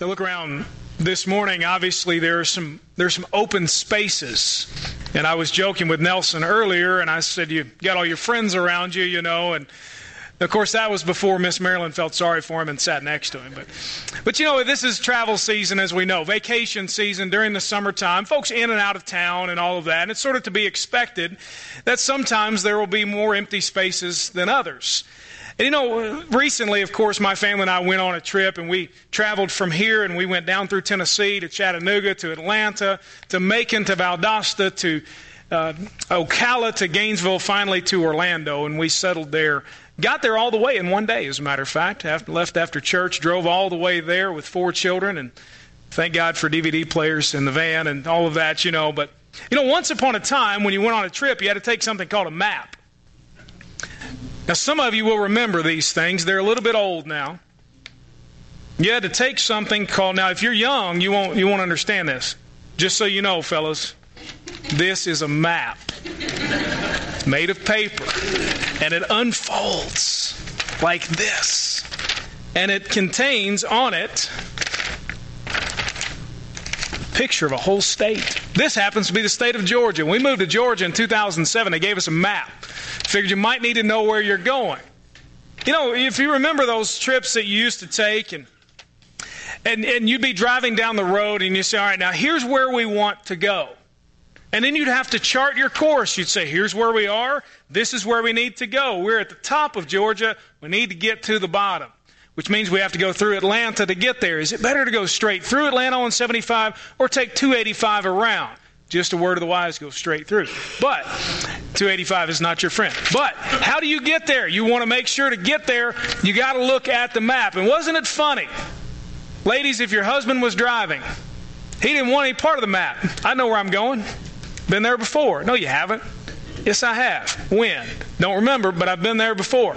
So look around this morning. Obviously, there are some there's some open spaces, and I was joking with Nelson earlier, and I said you got all your friends around you, you know, and of course, that was before Miss Marilyn felt sorry for him and sat next to him. But, but you know, this is travel season, as we know, vacation season during the summertime. Folks in and out of town and all of that. And it's sort of to be expected that sometimes there will be more empty spaces than others. And you know, recently, of course, my family and I went on a trip and we traveled from here and we went down through Tennessee to Chattanooga to Atlanta to Macon to Valdosta to uh, Ocala to Gainesville, finally to Orlando, and we settled there Got there all the way in one day, as a matter of fact. After, left after church, drove all the way there with four children, and thank God for DVD players in the van and all of that, you know. But, you know, once upon a time, when you went on a trip, you had to take something called a map. Now, some of you will remember these things. They're a little bit old now. You had to take something called, now, if you're young, you won't, you won't understand this. Just so you know, fellas, this is a map made of paper and it unfolds like this. And it contains on it a picture of a whole state. This happens to be the state of Georgia. We moved to Georgia in 2007, they gave us a map. Figured you might need to know where you're going. You know, if you remember those trips that you used to take and and, and you'd be driving down the road and you say, all right, now here's where we want to go. And then you'd have to chart your course. You'd say, here's where we are. This is where we need to go. We're at the top of Georgia. We need to get to the bottom, which means we have to go through Atlanta to get there. Is it better to go straight through Atlanta on 75 or take 285 around? Just a word of the wise, go straight through. But 285 is not your friend. But how do you get there? You want to make sure to get there, you got to look at the map. And wasn't it funny? Ladies, if your husband was driving, he didn't want any part of the map. I know where I'm going. Been there before. No, you haven't. Yes, I have. When? Don't remember, but I've been there before.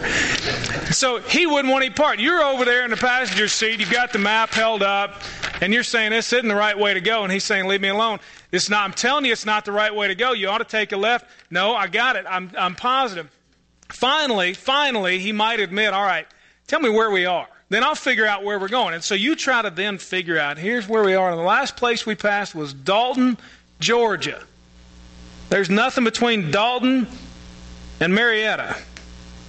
So he wouldn't want any part. You're over there in the passenger seat. You've got the map held up, and you're saying this isn't the right way to go, and he's saying, "Leave me alone." It's not. I'm telling you, it's not the right way to go. You ought to take a left. No, I got it. I'm I'm positive. Finally, finally, he might admit, "All right, tell me where we are." Then I'll figure out where we're going. And so you try to then figure out. Here's where we are. And the last place we passed was Dalton, Georgia. There's nothing between Dalton and Marietta.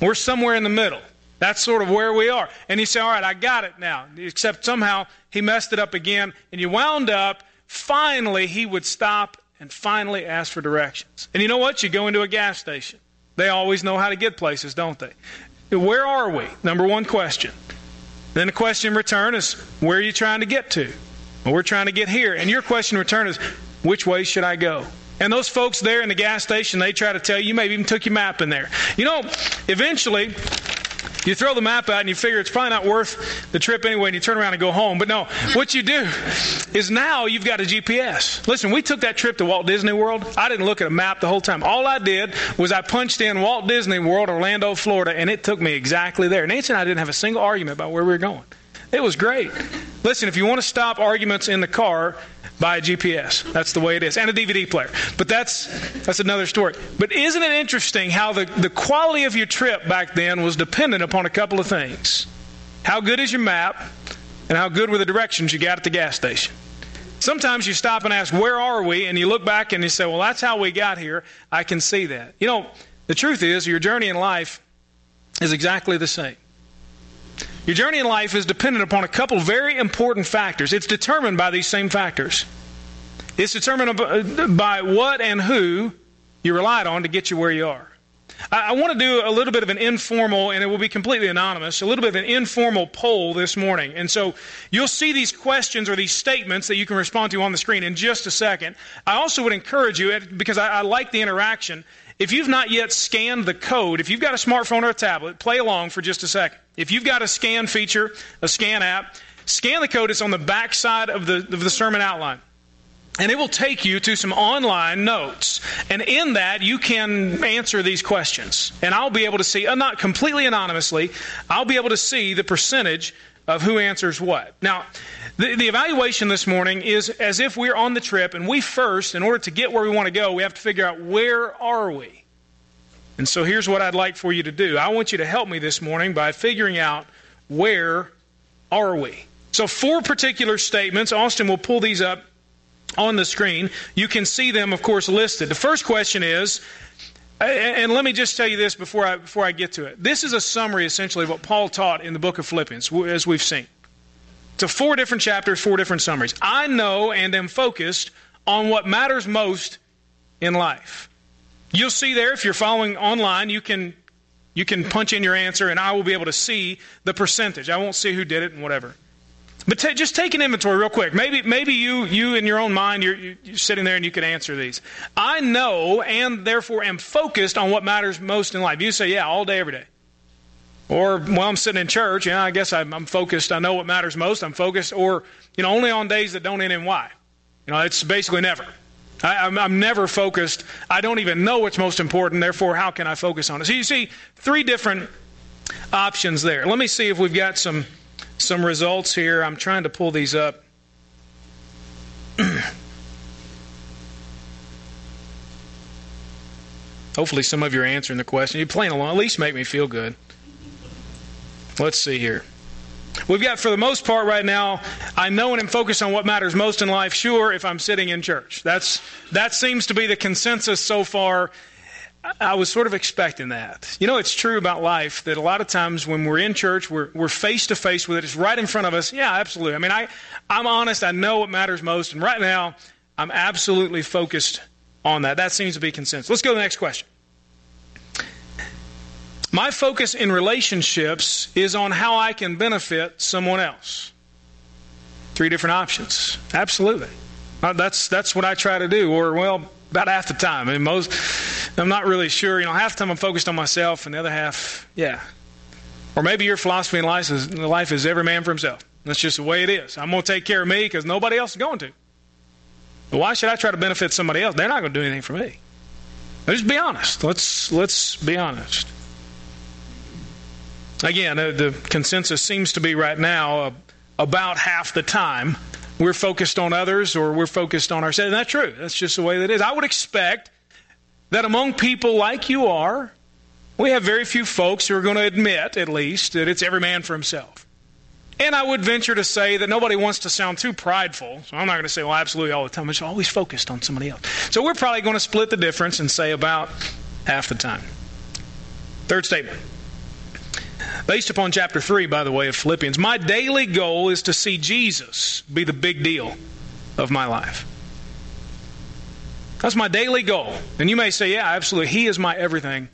We're somewhere in the middle. That's sort of where we are. And you say, All right, I got it now. Except somehow he messed it up again. And you wound up, finally, he would stop and finally ask for directions. And you know what? You go into a gas station. They always know how to get places, don't they? Where are we? Number one question. Then the question in return is, Where are you trying to get to? Well, we're trying to get here. And your question in return is, Which way should I go? And those folks there in the gas station, they try to tell you, you maybe even took your map in there. You know, eventually, you throw the map out and you figure it's probably not worth the trip anyway, and you turn around and go home. But no, what you do is now you've got a GPS. Listen, we took that trip to Walt Disney World. I didn't look at a map the whole time. All I did was I punched in Walt Disney World, Orlando, Florida, and it took me exactly there. Nancy and I didn't have a single argument about where we were going. It was great. Listen, if you want to stop arguments in the car, buy a GPS. That's the way it is, and a DVD player. But that's that's another story. But isn't it interesting how the, the quality of your trip back then was dependent upon a couple of things? How good is your map, and how good were the directions you got at the gas station? Sometimes you stop and ask, Where are we? And you look back and you say, Well, that's how we got here. I can see that. You know, the truth is, your journey in life is exactly the same. Your journey in life is dependent upon a couple very important factors. It's determined by these same factors. It's determined uh, by what and who you relied on to get you where you are. I, want to do a little bit of an informal, and it will be completely anonymous, a little bit of an informal poll this morning. And so you'll see these questions or these statements that you can respond to on the screen in just a second. I also would encourage you, because I, I like the interaction, if you've not yet scanned the code, if you've got a smartphone or a tablet, play along for just a second. If you've got a scan feature, a scan app, scan the code. It's on the back side of the, of the sermon outline. And it will take you to some online notes. And in that, you can answer these questions. And I'll be able to see, uh, not completely anonymously, I'll be able to see the percentage of who answers what. Now, the, the, evaluation this morning is as if we're on the trip, and we first, in order to get where we want to go, we have to figure out where are we? And so here's what I'd like for you to do. I want you to help me this morning by figuring out where are we? So, four particular statements. Austin will pull these up on the screen. You can see them, of course, listed. The first question is, and let me just tell you this before I, before I get to it. This is a summary, essentially, of what Paul taught in the book of Philippians, as we've seen. So, four different chapters, four different summaries. I know and am focused on what matters most in life. You'll see there, if you're following online, you can, you can punch in your answer, and I will be able to see the percentage. I won't see who did it and whatever. But t- just take an inventory real quick. Maybe, maybe you, you in your own mind, you're, you're sitting there and you can answer these. I know and therefore am focused on what matters most in life. You say, yeah, all day, every day. Or, well, I'm sitting in church, yeah, I guess I'm, I'm focused. I know what matters most. I'm focused. Or, you know, only on days that don't end in Y. You know, it's basically never. I, I'm, I'm never focused. I don't even know what's most important. Therefore, how can I focus on it? So you see three different options there. Let me see if we've got some some results here. I'm trying to pull these up. Hopefully, some of you are answering the question. You're playing along. At least make me feel good. Let's see here. We've got, for the most part, right now, I know and am focused on what matters most in life, sure, if I'm sitting in church. That's, that seems to be the consensus so far I was sort of expecting that. You know, it's true about life that a lot of times when we're in church, we're, we're face to face with it. It's right in front of us. Yeah, absolutely. I mean, I, I'm honest. I know what matters most. And right now, I'm absolutely focused on that. That seems to be consensus. Let's go to the next question. My focus in relationships is on how I can benefit someone else. Three different options. Absolutely. Uh, that's, that's what I try to do. Or, well, about half the time. I mean, most, I'm not really sure. You know, half the time I'm focused on myself, and the other half, yeah. Or maybe your philosophy in life is, life is every man for himself. That's just the way it is. I'm going to take care of me because nobody else is going to. But why should I try to benefit somebody else? They're not going to do anything for me. Let's be honest. Let's let's be honest. Again, the consensus seems to be right now uh, about half the time we're focused on others or we're focused on ourselves. And that's true. That's just the way that is. I would expect that among people like you are, we have very few folks who are going to admit, at least, that it's every man for himself. And I would venture to say that nobody wants to sound too prideful. So I'm not going to say, well, absolutely all the time. It's always focused on somebody else. So we're probably going to split the difference and say about half the time. Third statement. Based upon chapter 3, by the way, of Philippians, my daily goal is to see Jesus be the big deal of my life. That's my daily goal. And you may say, yeah, absolutely. He is my everything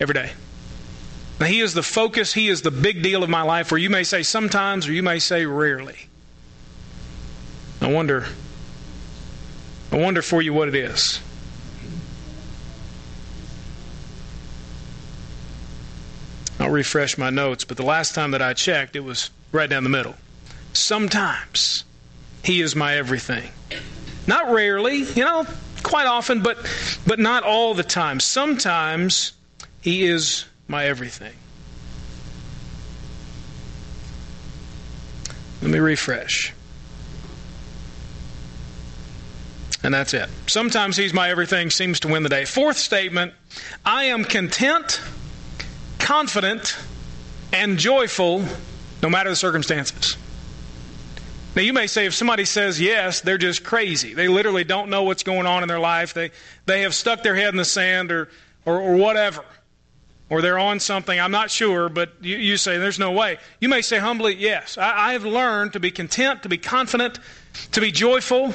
every day. Now, he is the focus, He is the big deal of my life, or you may say sometimes, or you may say rarely. I wonder, I wonder for you what it is. I'll refresh my notes, but the last time that I checked, it was right down the middle. Sometimes He is my everything. Not rarely, you know, quite often, but, but not all the time. Sometimes He is my everything. Let me refresh. And that's it. Sometimes He's my everything seems to win the day. Fourth statement I am content confident and joyful no matter the circumstances. Now, you may say if somebody says yes, they're just crazy. They literally don't know what's going on in their life. They, they have stuck their head in the sand or, or, or whatever. Or they're on something. I'm not sure, but you, you say there's no way. You may say humbly, yes. I, I have learned to be content, to be confident, to be joyful,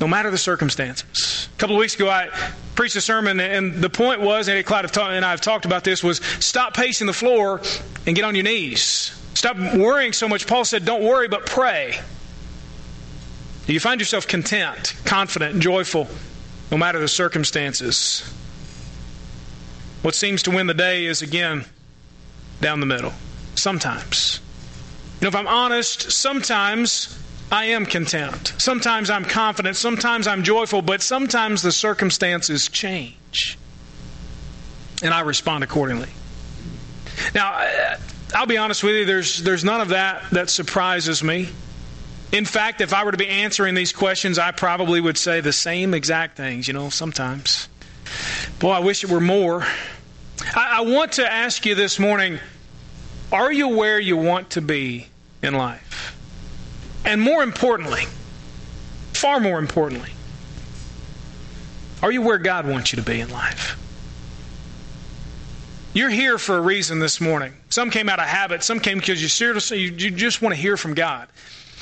no matter the circumstances. A couple of weeks ago, I preached a sermon, and the point was, and Clyde and I have talked about this, was stop pacing the floor and get on your knees. Stop worrying so much. Paul said, don't worry, but pray. Do you find yourself content, confident, and joyful no matter the circumstances? What seems to win the day is, again, down the middle. Sometimes. You know, if I'm honest, sometimes I am content. Sometimes I'm confident. Sometimes I'm joyful, but sometimes the circumstances change. And I respond accordingly. Now, I'll be honest with you, there's, there's none of that that surprises me. In fact, if I were to be answering these questions, I probably would say the same exact things, you know, sometimes. Boy, I wish it were more. I, I want to ask you this morning are you where you want to be in life? And more importantly, far more importantly, are you where God wants you to be in life? You're here for a reason this morning. Some came out of habit, some came because you seriously you, just want to hear from God.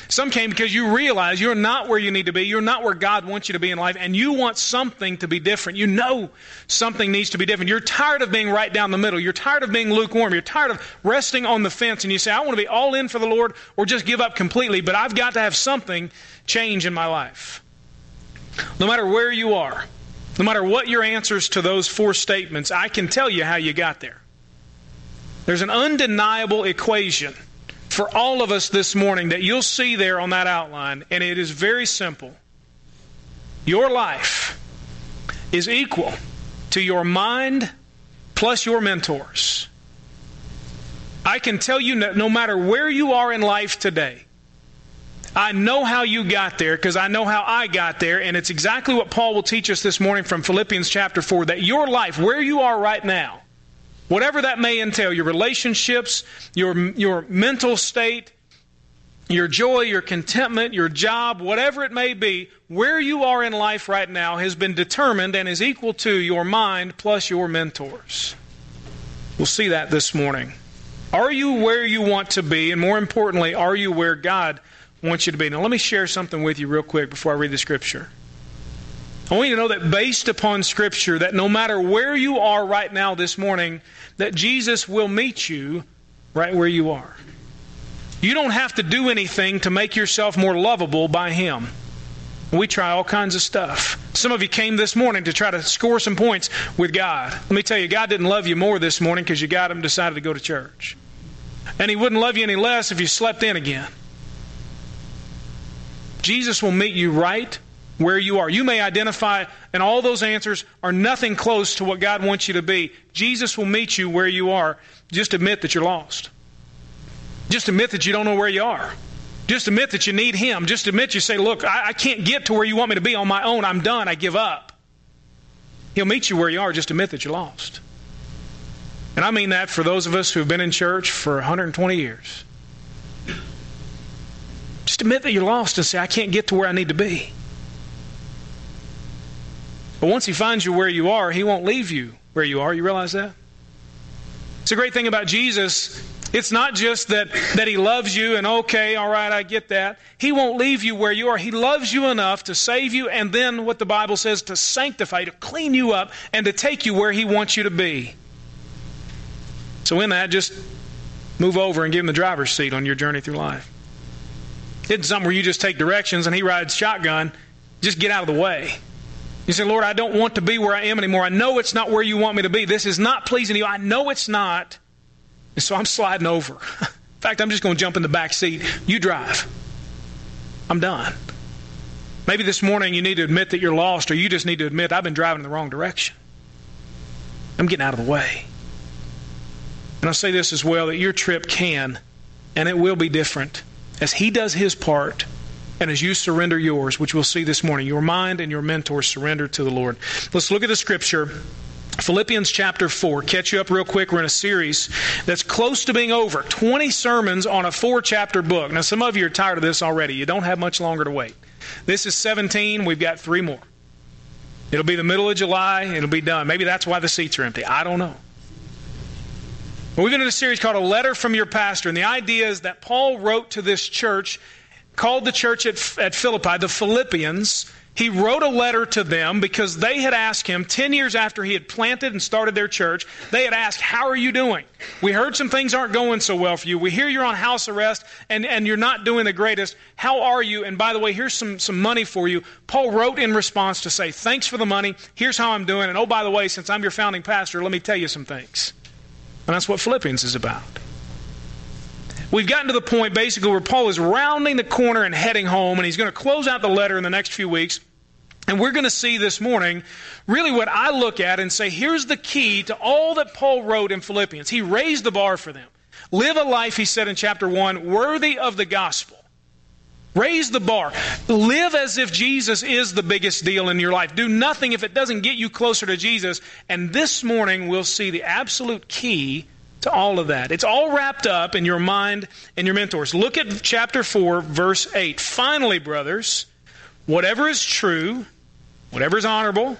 Some came because you realize you're not where you need to be. You're not where God wants you to be in life, and you want something to be different. You know something needs to be different. You're tired of being right down the middle. You're tired of being lukewarm. You're tired of resting on the fence, and you say, I want to be all in for the Lord or just give up completely, but I've got to have something change in my life. No matter where you are, no matter what your answers to those four statements, I can tell you how you got there. There's an undeniable equation for all of us this morning that you'll see there on that outline, and it is very simple. Your life is equal to your mind plus your mentors. I can tell you that no matter where you are in life today, I know how you got there because I know how I got there, and it's exactly what Paul will teach us this morning from Philippians chapter 4 that your life, where you are right now, whatever that may entail, your relationships, your, your mental state, your joy, your contentment, your job, whatever it may be, where you are in life right now has been determined and is equal to your mind plus your mentors. We'll see that this morning. Are you where you want to be? And more importantly, are you where God wants you to be? Now, let me share something with you real quick before I read the scripture. I want you to know that based upon Scripture, that no matter where you are right now this morning, that Jesus will meet you right where you are. You don't have to do anything to make yourself more lovable by Him. We try all kinds of stuff. Some of you came this morning to try to score some points with God. Let me tell you, God didn't love you more this morning because you got Him decided to go to church. And He wouldn't love you any less if you slept in again. Jesus will meet you right where you are. You may identify, and all those answers are nothing close to what God wants you to be. Jesus will meet you where you are. Just admit that you're lost. Just admit that you don't know where you are. Just admit that you need Him. Just admit you say, Look, I, I can't get to where you want me to be on my own. I'm done. I give up. He'll meet you where you are. Just admit that you're lost. And I mean that for those of us who've been in church for 120 years. Just admit that you're lost and say, I can't get to where I need to be. But once He finds you where you are, He won't leave you where you are. You realize that? It's a great thing about Jesus. It's not just that, that He loves you and, okay, all right, I get that. He won't leave you where you are. He loves you enough to save you and then, what the Bible says, to sanctify, to clean you up, and to take you where He wants you to be. So, in that, just move over and give Him the driver's seat on your journey through life. It's something where you just take directions and He rides shotgun. Just get out of the way. You say, Lord, I don't want to be where I am anymore. I know it's not where you want me to be. This is not pleasing to you. I know it's not. And so I'm sliding over. in fact, I'm just going to jump in the back seat. You drive. I'm done. Maybe this morning you need to admit that you're lost, or you just need to admit, I've been driving in the wrong direction. I'm getting out of the way. And I'll say this as well that your trip can, and it will be different. As He does His part, and as you surrender yours, which we'll see this morning, your mind and your mentor surrender to the Lord. Let's look at the scripture. Philippians chapter 4. Catch you up real quick. We're in a series that's close to being over. 20 sermons on a four chapter book. Now, some of you are tired of this already. You don't have much longer to wait. This is 17. We've got three more. It'll be the middle of July. It'll be done. Maybe that's why the seats are empty. I don't know. We've been in a series called A Letter from Your Pastor, and the idea is that Paul wrote to this church called the church at, at Philippi the Philippians. He wrote a letter to them because they had asked him 10 years after he had planted and started their church, they had asked, How are you doing? We heard some things aren't going so well for you. We hear you're on house arrest and, and you're not doing the greatest. How are you? And by the way, here's some, some money for you. Paul wrote in response to say, Thanks for the money. Here's how I'm doing. And oh, by the way, since I'm your founding pastor, let me tell you some things. And that's what Philippians is about. We've gotten to the point basically where Paul is rounding the corner and heading home, and he's going to close out the letter in the next few weeks. And we're going to see this morning really what I look at and say here's the key to all that Paul wrote in Philippians. He raised the bar for them. Live a life, he said in chapter 1, worthy of the gospel. Raise the bar. Live as if Jesus is the biggest deal in your life. Do nothing if it doesn't get you closer to Jesus. And this morning we'll see the absolute key to all of that. It's all wrapped up in your mind and your mentors. Look at chapter 4, verse 8. Finally, brothers, whatever is true, whatever is honorable,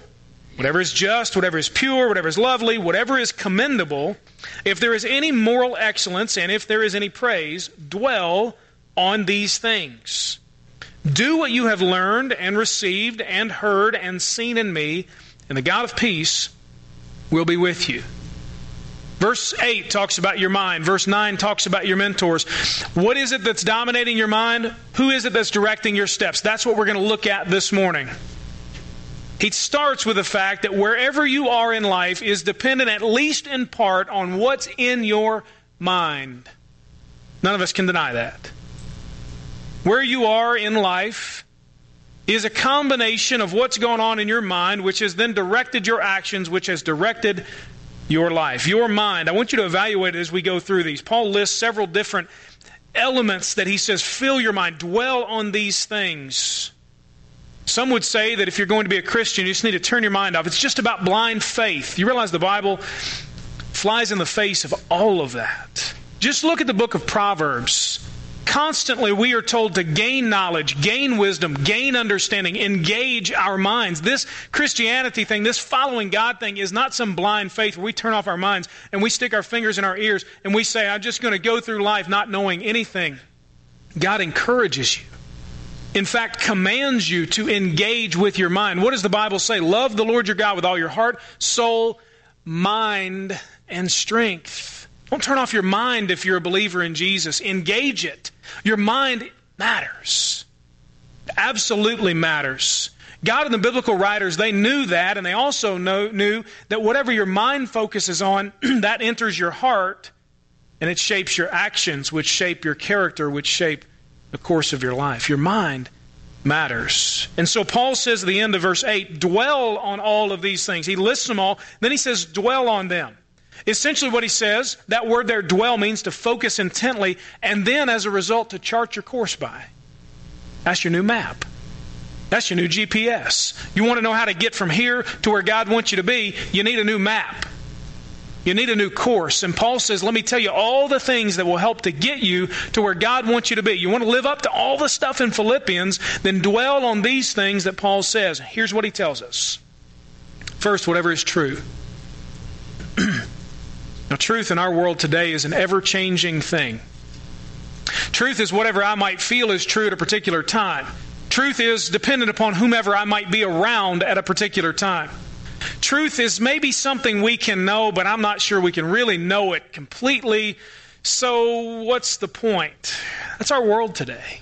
whatever is just, whatever is pure, whatever is lovely, whatever is commendable, if there is any moral excellence and if there is any praise, dwell on these things. Do what you have learned and received and heard and seen in me, and the God of peace will be with you. Verse 8 talks about your mind. Verse 9 talks about your mentors. What is it that's dominating your mind? Who is it that's directing your steps? That's what we're going to look at this morning. He starts with the fact that wherever you are in life is dependent, at least in part, on what's in your mind. None of us can deny that. Where you are in life is a combination of what's going on in your mind, which has then directed your actions, which has directed your life, your mind. I want you to evaluate it as we go through these. Paul lists several different elements that he says fill your mind, dwell on these things. Some would say that if you're going to be a Christian, you just need to turn your mind off. It's just about blind faith. You realize the Bible flies in the face of all of that. Just look at the book of Proverbs. Constantly, we are told to gain knowledge, gain wisdom, gain understanding, engage our minds. This Christianity thing, this following God thing, is not some blind faith where we turn off our minds and we stick our fingers in our ears and we say, I'm just going to go through life not knowing anything. God encourages you. In fact, commands you to engage with your mind. What does the Bible say? Love the Lord your God with all your heart, soul, mind, and strength. Don't turn off your mind if you're a believer in Jesus. Engage it. Your mind matters. Absolutely matters. God and the biblical writers, they knew that, and they also know, knew that whatever your mind focuses on, that enters your heart, and it shapes your actions, which shape your character, which shape the course of your life. Your mind matters. And so Paul says at the end of verse 8, dwell on all of these things. He lists them all, then he says, dwell on them. Essentially, what he says, that word there, dwell, means to focus intently, and then as a result, to chart your course by. That's your new map. That's your new GPS. You want to know how to get from here to where God wants you to be, you need a new map. You need a new course. And Paul says, let me tell you all the things that will help to get you to where God wants you to be. You want to live up to all the stuff in Philippians, then dwell on these things that Paul says. Here's what he tells us. First, whatever is true. Now, truth in our world today is an ever changing thing. Truth is whatever I might feel is true at a particular time. Truth is dependent upon whomever I might be around at a particular time. Truth is maybe something we can know, but I'm not sure we can really know it completely. So, what's the point? That's our world today.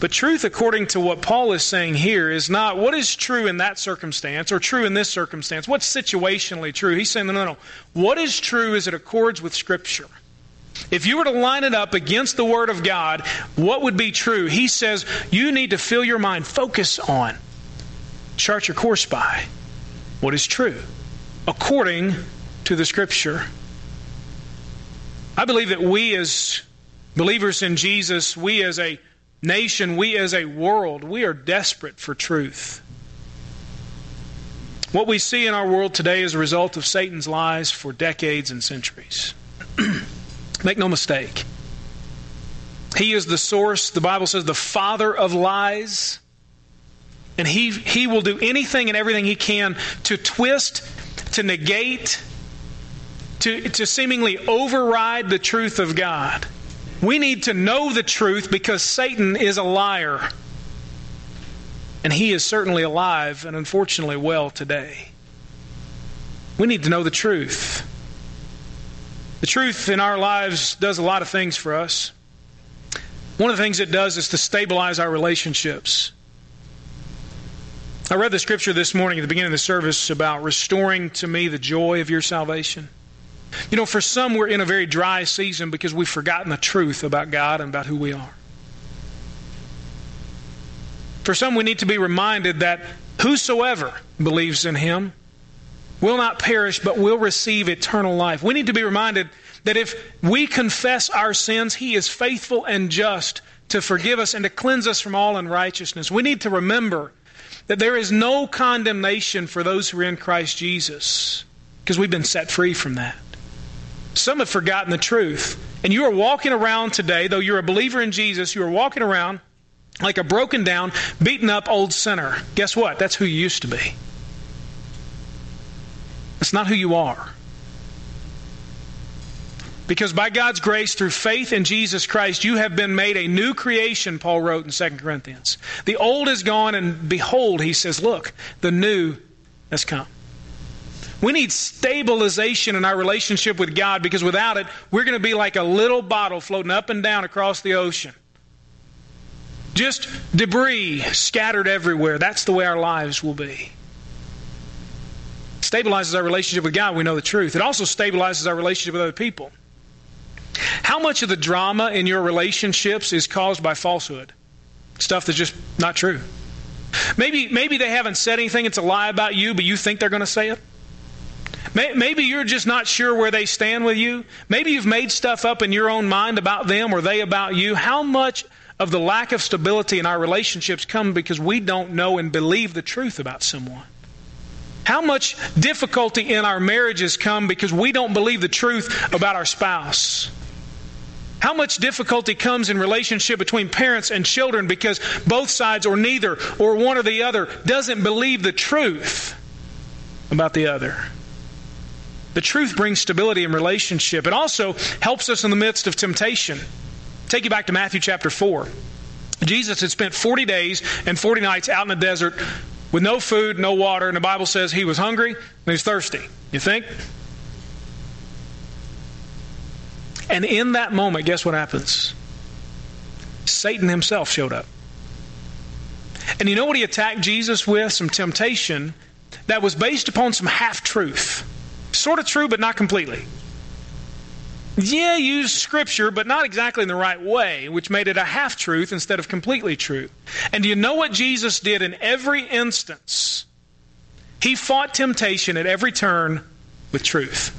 But truth, according to what Paul is saying here, is not what is true in that circumstance or true in this circumstance. What's situationally true? He's saying, no, no, no. What is true is it accords with Scripture. If you were to line it up against the Word of God, what would be true? He says you need to fill your mind, focus on, chart your course by what is true according to the Scripture. I believe that we as believers in Jesus, we as a nation, we as a world, we are desperate for truth. What we see in our world today is a result of Satan's lies for decades and centuries. Make no mistake. He is the source, the Bible says, the father of lies. And he, he will do anything and everything he can to twist, to negate, to, to seemingly override the truth of God. We need to know the truth because Satan is a liar. And he is certainly alive and unfortunately well today. We need to know the truth. The truth in our lives does a lot of things for us. One of the things it does is to stabilize our relationships. I read the scripture this morning at the beginning of the service about restoring to me the joy of your salvation. You know, for some, we're in a very dry season because we've forgotten the truth about God and about who we are. For some, we need to be reminded that whosoever believes in Him will not perish, but will receive eternal life. We need to be reminded that if we confess our sins, He is faithful and just to forgive us and to cleanse us from all unrighteousness. We need to remember that there is no condemnation for those who are in Christ Jesus because we've been set free from that. Some have forgotten the truth. And you are walking around today, though you're a believer in Jesus, you are walking around like a broken down, beaten up old sinner. Guess what? That's who you used to be. That's not who you are. Because by God's grace, through faith in Jesus Christ, you have been made a new creation, Paul wrote in 2 Corinthians. The old is gone, and behold, he says, look, the new has come. We need stabilization in our relationship with God because without it, we're going to be like a little bottle floating up and down across the ocean. Just debris scattered everywhere. That's the way our lives will be. It Stabilizes our relationship with God, we know the truth. It also stabilizes our relationship with other people. How much of the drama in your relationships is caused by falsehood? Stuff that's just not true. Maybe, maybe they haven't said anything, it's a lie about you, but you think they're going to say it. Maybe you're just not sure where they stand with you. Maybe you've made stuff up in your own mind about them or they about you. How much of the lack of stability in our relationships come because we don't know and believe the truth about someone? How much difficulty in our marriages come because we don't believe the truth about our spouse? How much difficulty comes in relationship between parents and children because both sides or neither or one or the other doesn't believe the truth about the other? The truth brings stability in relationship. It also helps us in the midst of temptation. Take you back to Matthew chapter 4. Jesus had spent 40 days and 40 nights out in the desert with no food, no water, and the Bible says he was hungry and he was thirsty. You think? And in that moment, guess what happens? Satan himself showed up. And you know what he attacked Jesus with? Some temptation that was based upon some half truth. Sort of true, but not completely. Yeah, used scripture, but not exactly in the right way, which made it a half truth instead of completely true. And do you know what Jesus did in every instance? He fought temptation at every turn with truth.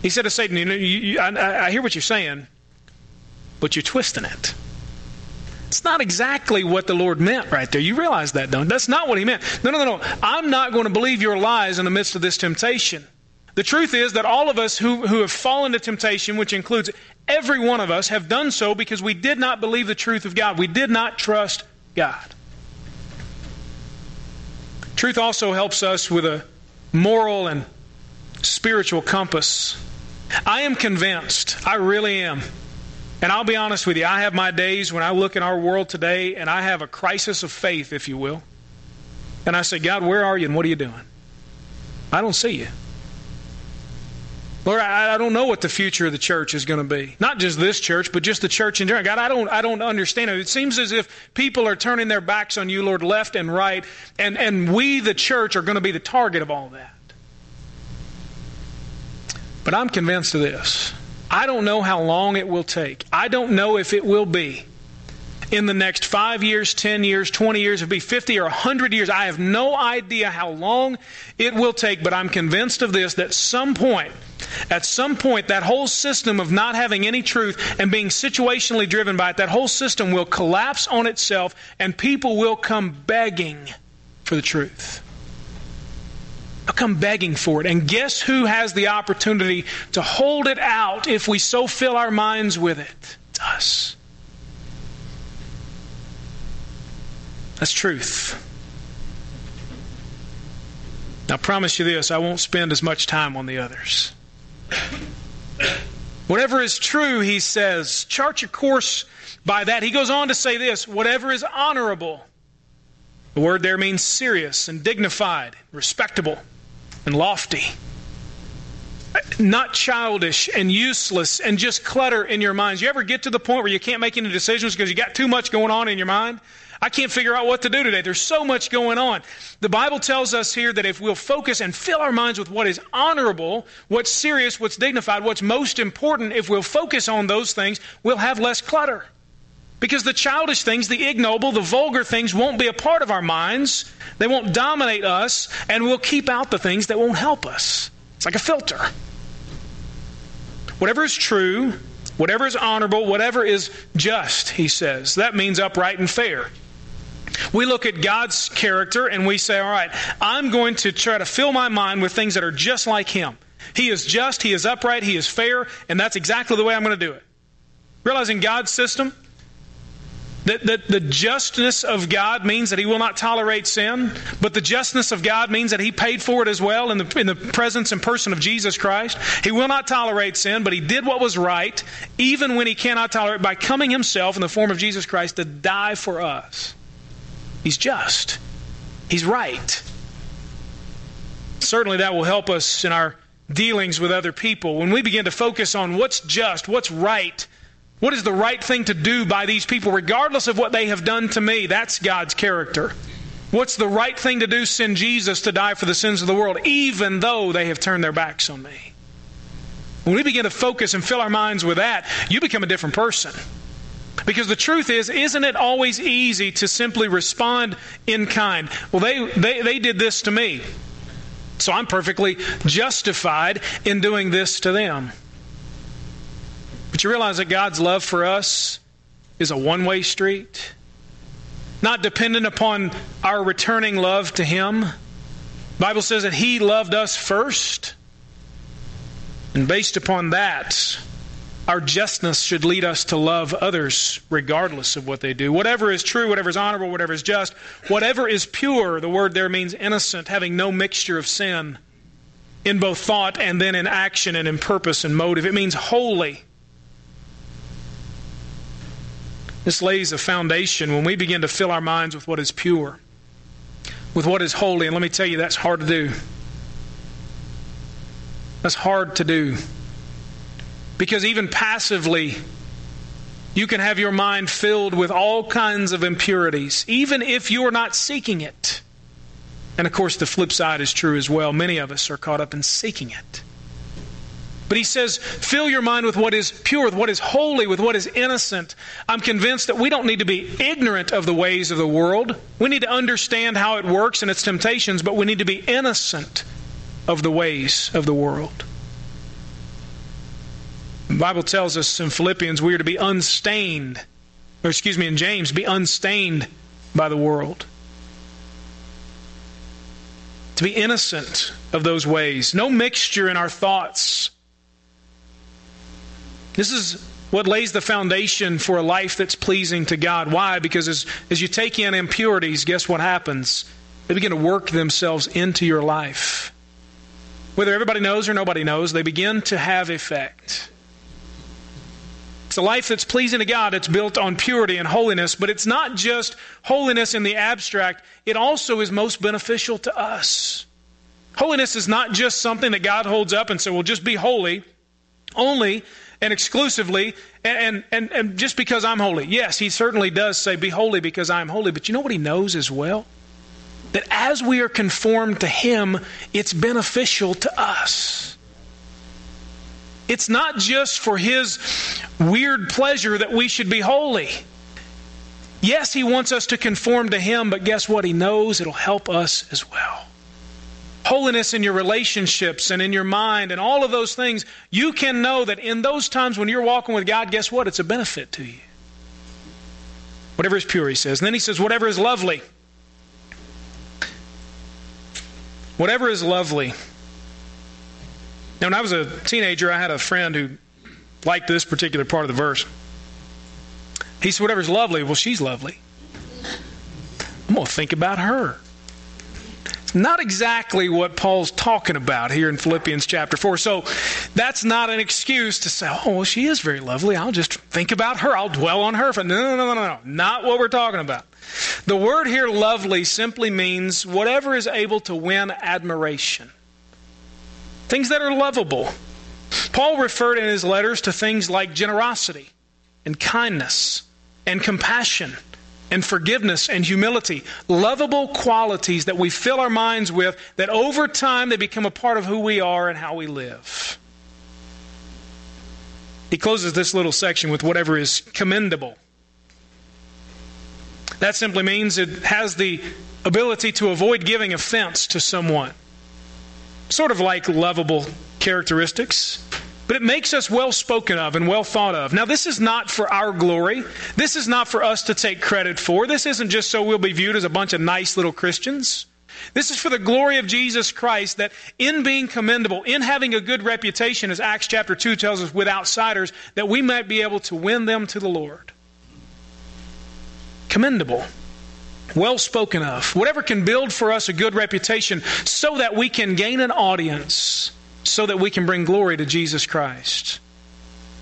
He said to Satan, you know, you, you, I, I hear what you're saying, but you're twisting it. It's not exactly what the Lord meant right there. You realize that, don't? That's not what He meant. No, no, no, no. I'm not going to believe your lies in the midst of this temptation. The truth is that all of us who, who have fallen to temptation, which includes every one of us, have done so because we did not believe the truth of God. We did not trust God. Truth also helps us with a moral and spiritual compass. I am convinced, I really am. And I'll be honest with you, I have my days when I look in our world today and I have a crisis of faith, if you will. And I say, God, where are you and what are you doing? I don't see you. Lord, I, I don't know what the future of the church is going to be. Not just this church, but just the church in general. God, I don't, I don't understand it. It seems as if people are turning their backs on you, Lord, left and right, and, and we, the church, are going to be the target of all that. But I'm convinced of this. I don't know how long it will take. I don't know if it will be in the next five years, 10 years, 20 years, it'll be 50 or 100 years. I have no idea how long it will take, but I'm convinced of this that some point, at some point, that whole system of not having any truth and being situationally driven by it, that whole system will collapse on itself and people will come begging for the truth. Come begging for it. And guess who has the opportunity to hold it out if we so fill our minds with it? It's us. That's truth. I promise you this I won't spend as much time on the others. Whatever is true, he says, chart your course by that. He goes on to say this whatever is honorable. The word there means serious and dignified, respectable and lofty. Not childish and useless and just clutter in your minds. You ever get to the point where you can't make any decisions because you got too much going on in your mind? I can't figure out what to do today. There's so much going on. The Bible tells us here that if we'll focus and fill our minds with what is honorable, what's serious, what's dignified, what's most important, if we'll focus on those things, we'll have less clutter. Because the childish things, the ignoble, the vulgar things won't be a part of our minds. They won't dominate us, and we'll keep out the things that won't help us. It's like a filter. Whatever is true, whatever is honorable, whatever is just, he says. That means upright and fair. We look at God's character and we say, all right, I'm going to try to fill my mind with things that are just like Him. He is just, He is upright, He is fair, and that's exactly the way I'm going to do it. Realizing God's system, that, that the justness of God means that He will not tolerate sin, but the justness of God means that He paid for it as well in the, in the presence and person of Jesus Christ. He will not tolerate sin, but He did what was right, even when He cannot tolerate, by coming Himself in the form of Jesus Christ to die for us. He's just, He's right. Certainly, that will help us in our dealings with other people. When we begin to focus on what's just, what's right, what is the right thing to do by these people, regardless of what they have done to me? That's God's character. What's the right thing to do? Send Jesus to die for the sins of the world, even though they have turned their backs on me. When we begin to focus and fill our minds with that, you become a different person. Because the truth is, isn't it always easy to simply respond in kind? Well, they, they, they did this to me, so I'm perfectly justified in doing this to them. You realize that God's love for us is a one way street, not dependent upon our returning love to Him. The Bible says that He loved us first, and based upon that, our justness should lead us to love others regardless of what they do. Whatever is true, whatever is honorable, whatever is just, whatever is pure, the word there means innocent, having no mixture of sin in both thought and then in action and in purpose and motive. It means holy. This lays a foundation when we begin to fill our minds with what is pure, with what is holy. And let me tell you, that's hard to do. That's hard to do. Because even passively, you can have your mind filled with all kinds of impurities, even if you are not seeking it. And of course, the flip side is true as well. Many of us are caught up in seeking it. But he says, fill your mind with what is pure, with what is holy, with what is innocent. I'm convinced that we don't need to be ignorant of the ways of the world. We need to understand how it works and its temptations, but we need to be innocent of the ways of the world. The Bible tells us in Philippians we are to be unstained, or excuse me, in James, be unstained by the world. To be innocent of those ways. No mixture in our thoughts this is what lays the foundation for a life that's pleasing to God. Why? Because as, as you take in impurities, guess what happens? They begin to work themselves into your life. Whether everybody knows or nobody knows, they begin to have effect. It's a life that's pleasing to God. It's built on purity and holiness, but it's not just holiness in the abstract, it also is most beneficial to us. Holiness is not just something that God holds up and says, well, just be holy. Only and exclusively and, and, and just because I'm holy. Yes, he certainly does say, Be holy because I'm holy. But you know what he knows as well? That as we are conformed to him, it's beneficial to us. It's not just for his weird pleasure that we should be holy. Yes, he wants us to conform to him, but guess what? He knows it'll help us as well holiness in your relationships and in your mind and all of those things, you can know that in those times when you're walking with God, guess what? It's a benefit to you. Whatever is pure, he says. And then he says, whatever is lovely. Whatever is lovely. Now, when I was a teenager, I had a friend who liked this particular part of the verse. He said, Whatever's lovely, well, she's lovely. I'm going to think about her not exactly what Paul's talking about here in Philippians chapter 4. So that's not an excuse to say, oh, well, she is very lovely. I'll just think about her. I'll dwell on her. No, no, no, no, no. Not what we're talking about. The word here, lovely, simply means whatever is able to win admiration. Things that are lovable. Paul referred in his letters to things like generosity and kindness and compassion and forgiveness and humility, lovable qualities that we fill our minds with, that over time they become a part of who we are and how we live. He closes this little section with whatever is commendable. That simply means it has the ability to avoid giving offense to someone. Sort of like lovable characteristics. But it makes us well spoken of and well thought of. Now, this is not for our glory. This is not for us to take credit for. This isn't just so we'll be viewed as a bunch of nice little Christians. This is for the glory of Jesus Christ that in being commendable, in having a good reputation, as Acts chapter 2 tells us, with outsiders, that we might be able to win them to the Lord. Commendable. Well spoken of. Whatever can build for us a good reputation so that we can gain an audience, so that we can bring glory to Jesus Christ.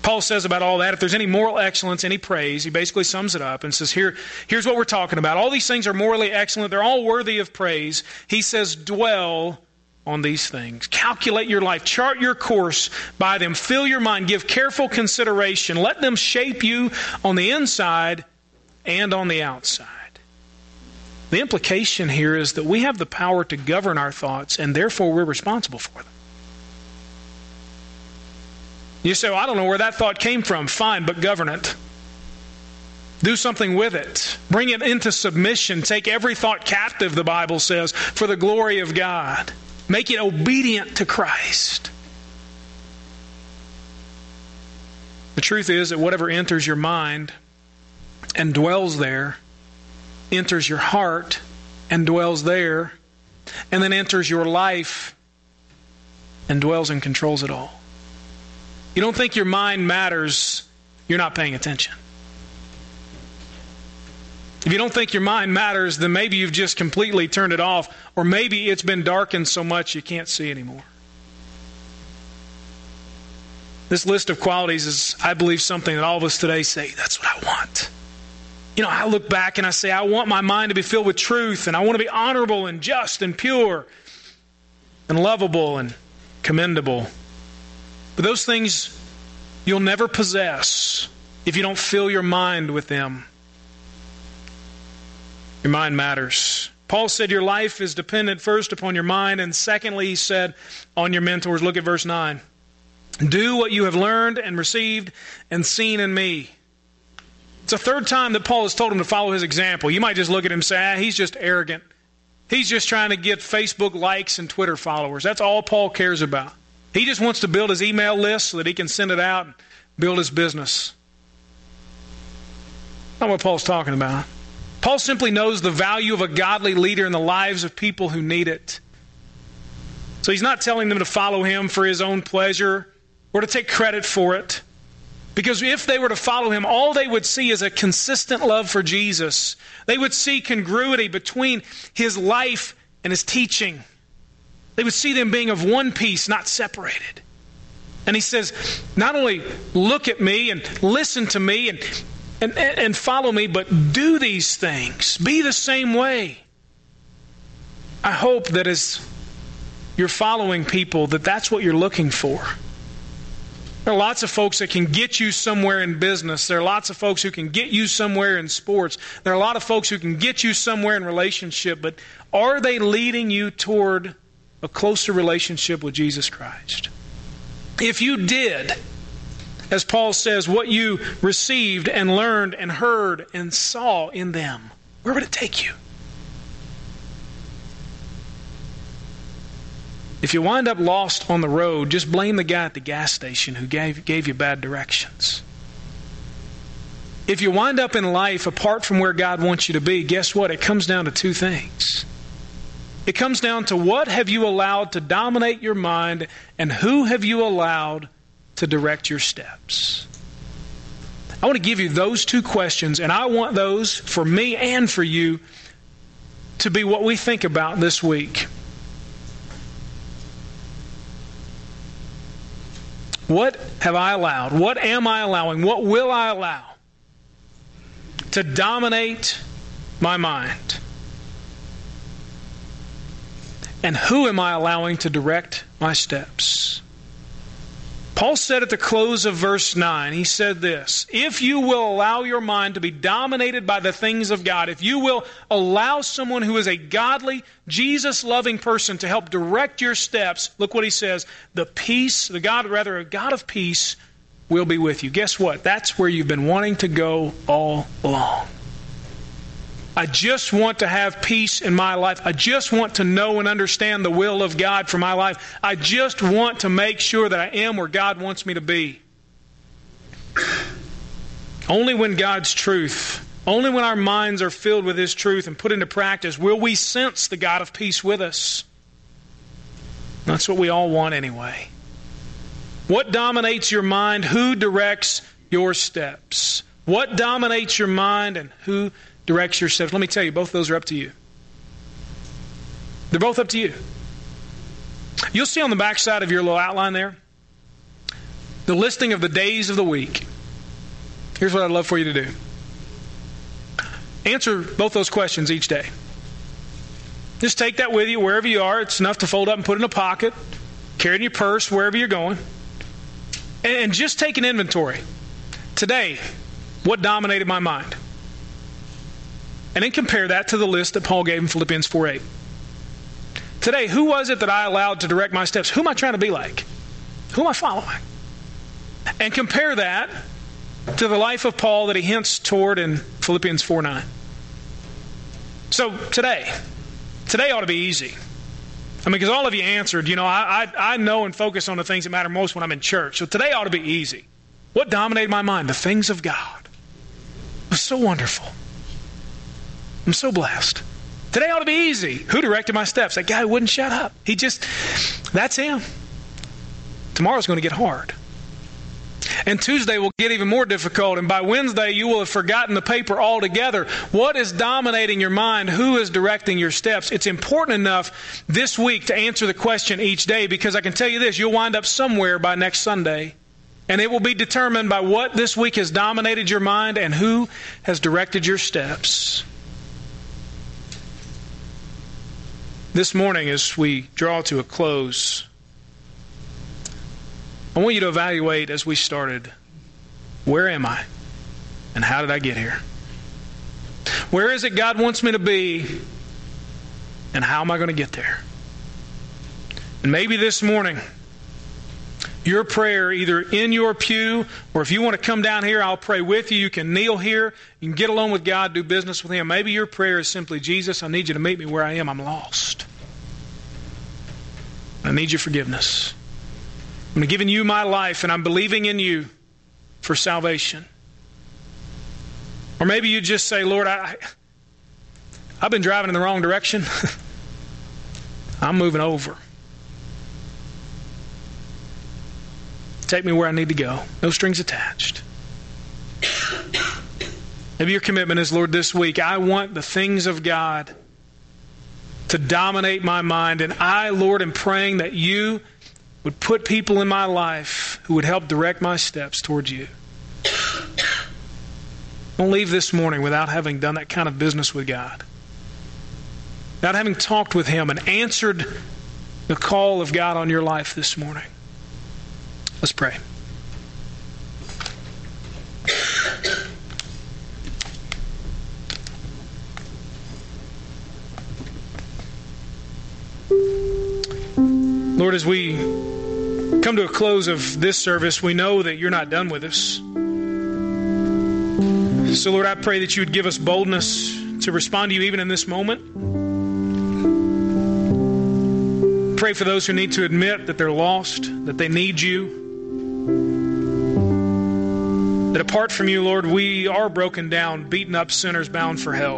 Paul says about all that, if there's any moral excellence, any praise, he basically sums it up and says, Here, here's what we're talking about. All these things are morally excellent, they're all worthy of praise. He says, dwell on these things. Calculate your life, chart your course by them, fill your mind, give careful consideration, let them shape you on the inside and on the outside. The implication here is that we have the power to govern our thoughts, and therefore we're responsible for them. You say, well, I don't know where that thought came from. Fine, but govern it. Do something with it. Bring it into submission. Take every thought captive, the Bible says, for the glory of God. Make it obedient to Christ. The truth is that whatever enters your mind and dwells there, enters your heart and dwells there, and then enters your life and dwells and controls it all you don't think your mind matters, you're not paying attention. If you don't think your mind matters, then maybe you've just completely turned it off, or maybe it's been darkened so much you can't see anymore. This list of qualities is, I believe, something that all of us today say, that's what I want. You know, I look back and I say, I want my mind to be filled with truth, and I want to be honorable and just and pure and lovable and commendable. But those things you'll never possess if you don't fill your mind with them. Your mind matters. Paul said your life is dependent first upon your mind, and secondly, he said, on your mentors. Look at verse 9. Do what you have learned and received and seen in me. It's a third time that Paul has told him to follow his example. You might just look at him and say, ah, he's just arrogant. He's just trying to get Facebook likes and Twitter followers. That's all Paul cares about. He just wants to build his email list so that he can send it out and build his business. Not what Paul's talking about. Paul simply knows the value of a godly leader in the lives of people who need it. So he's not telling them to follow him for his own pleasure or to take credit for it. Because if they were to follow him, all they would see is a consistent love for Jesus. They would see congruity between his life and his teaching. They would see them being of one piece, not separated. And he says, not only look at me and listen to me and, and, and follow me, but do these things. Be the same way. I hope that as you're following people, that that's what you're looking for. There are lots of folks that can get you somewhere in business. There are lots of folks who can get you somewhere in sports. There are a lot of folks who can get you somewhere in relationship, but are they leading you toward a closer relationship with Jesus Christ. If you did, as Paul says, what you received and learned and heard and saw in them, where would it take you? If you wind up lost on the road, just blame the guy at the gas station who gave, gave you bad directions. If you wind up in life apart from where God wants you to be, guess what? It comes down to two things it comes down to what have you allowed to dominate your mind and who have you allowed to direct your steps? I want to give you those two questions, and I want those for me and for you to be what we think about this week. What have I allowed? What am I allowing? What will I allow to dominate my mind? And who am I allowing to direct my steps? Paul said at the close of verse 9, he said this If you will allow your mind to be dominated by the things of God, if you will allow someone who is a godly, Jesus loving person to help direct your steps, look what he says the peace, the God, rather, a God of peace will be with you. Guess what? That's where you've been wanting to go all along. I just want to have peace in my life. I just want to know and understand the will of God for my life. I just want to make sure that I am where God wants me to be. Only when God's truth, only when our minds are filled with His truth and put into practice, will we sense the God of peace with us. That's what we all want anyway. What dominates your mind? Who directs your steps? What dominates your mind and who directs your steps? Let me tell you, both those are up to you. They're both up to you. You'll see on the back side of your little outline there the listing of the days of the week. Here's what I'd love for you to do answer both those questions each day. Just take that with you wherever you are. It's enough to fold up and put in a pocket, carry in your purse wherever you're going. And just take an inventory. Today, what dominated my mind? And then compare that to the list that Paul gave in Philippians 4 8. Today, who was it that I allowed to direct my steps? Who am I trying to be like? Who am I following? And compare that to the life of Paul that he hints toward in Philippians 4 9. So today, today ought to be easy. I mean, because all of you answered, you know, I, I, I know and focus on the things that matter most when I'm in church. So today ought to be easy. What dominated my mind? The things of God. It was so wonderful. I'm so blessed. Today ought to be easy. Who directed my steps? That guy wouldn't shut up. He just, that's him. Tomorrow's going to get hard. And Tuesday will get even more difficult. And by Wednesday, you will have forgotten the paper altogether. What is dominating your mind? Who is directing your steps? It's important enough this week to answer the question each day because I can tell you this you'll wind up somewhere by next Sunday. And it will be determined by what this week has dominated your mind and who has directed your steps. This morning, as we draw to a close, I want you to evaluate as we started where am I? And how did I get here? Where is it God wants me to be? And how am I going to get there? And maybe this morning, your prayer, either in your pew or if you want to come down here, I'll pray with you. You can kneel here. You can get along with God, do business with Him. Maybe your prayer is simply, Jesus, I need you to meet me where I am. I'm lost. I need your forgiveness. I'm giving you my life and I'm believing in you for salvation. Or maybe you just say, Lord, I, I've been driving in the wrong direction. I'm moving over. Take me where I need to go. No strings attached. Maybe your commitment is, Lord, this week, I want the things of God to dominate my mind. And I, Lord, am praying that you would put people in my life who would help direct my steps towards you. Don't leave this morning without having done that kind of business with God. Without having talked with Him and answered the call of God on your life this morning. Let's pray. Lord, as we come to a close of this service, we know that you're not done with us. So, Lord, I pray that you would give us boldness to respond to you even in this moment. Pray for those who need to admit that they're lost, that they need you. That apart from you, Lord, we are broken down, beaten up sinners bound for hell.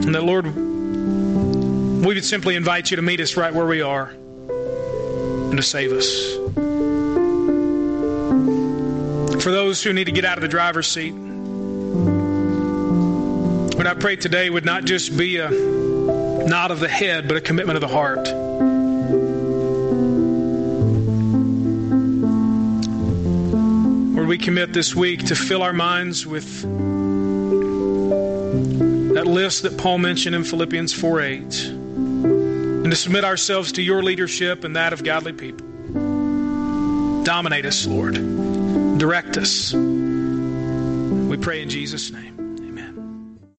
And that, Lord, we would simply invite you to meet us right where we are and to save us. For those who need to get out of the driver's seat, what I pray today would not just be a nod of the head, but a commitment of the heart. We commit this week to fill our minds with that list that Paul mentioned in Philippians 4 8 and to submit ourselves to your leadership and that of godly people. Dominate us, Lord. Direct us. We pray in Jesus' name.